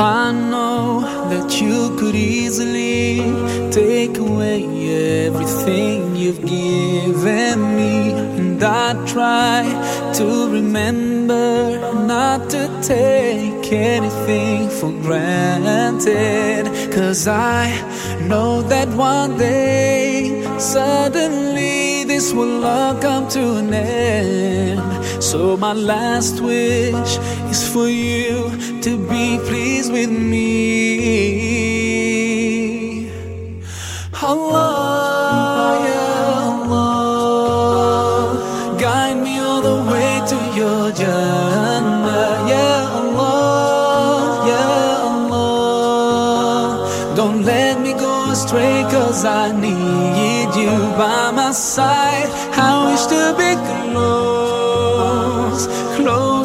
I know that you could easily take away everything you've given me, and I try to remember not to take anything for granted. Cause I know that one day suddenly this will all come to an end. So, my last wish is for you to be pleased with me. Allah, ya Allah, guide me all the way to your Jannah. Ya Allah, ya Allah, don't let me go astray, cause I need you by my side. I wish to be close,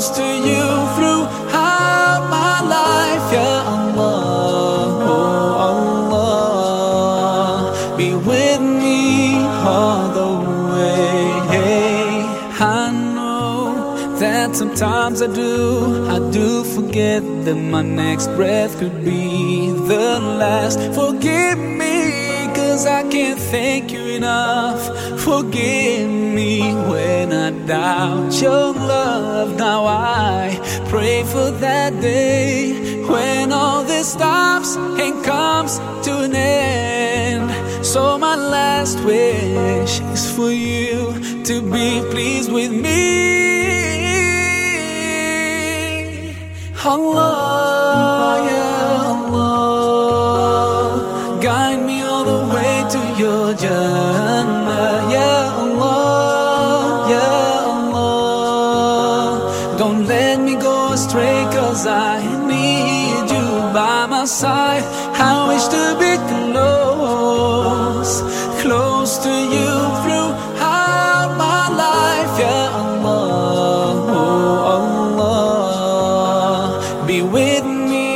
close to you throughout my life. Ya Allah, oh Allah, be with me all the way. I know that sometimes I do, I do forget that my next breath could be the last. Forgive me, cause I can't thank you enough. Forgive me Doubt your love. Now I pray for that day when all this stops and comes to an end. So my last wish is for you to be pleased with me. Allah, ya Allah, guide me all the way to your Jannah. Astray, cause I need you by my side. I wish to be close, close to you throughout my life. Ya Allah, oh Allah, be with me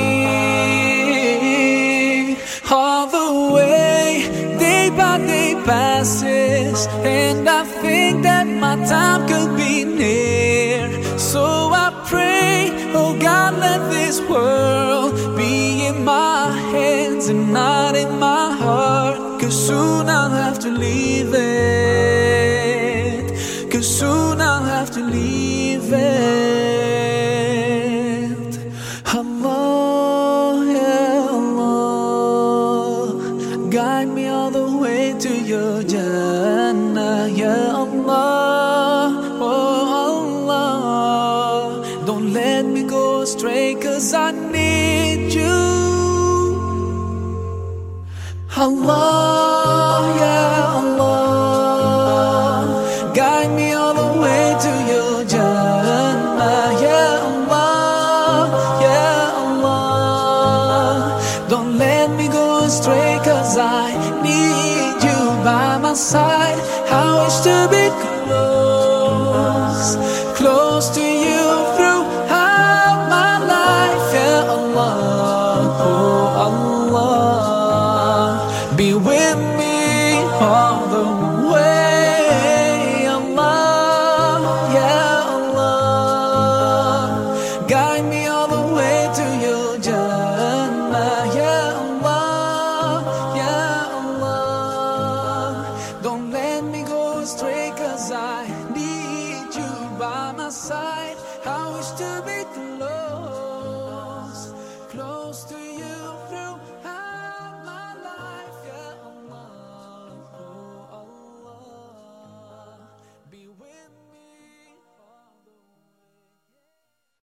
all the way. Day by day passes, and I think that my time could be near. God, let this world be in my hands and not in my heart. Cause soon I'll have to leave it. Cause soon I'll have to leave it. Allah, Allah, guide me all the way to your Jannah, ya Allah, let me go astray, cause I need you. Allah, ya Allah, guide me all the way to your Jannah, ya Allah, ya Allah. Don't let me go astray, cause I need you by my side. I wish to be to be close. to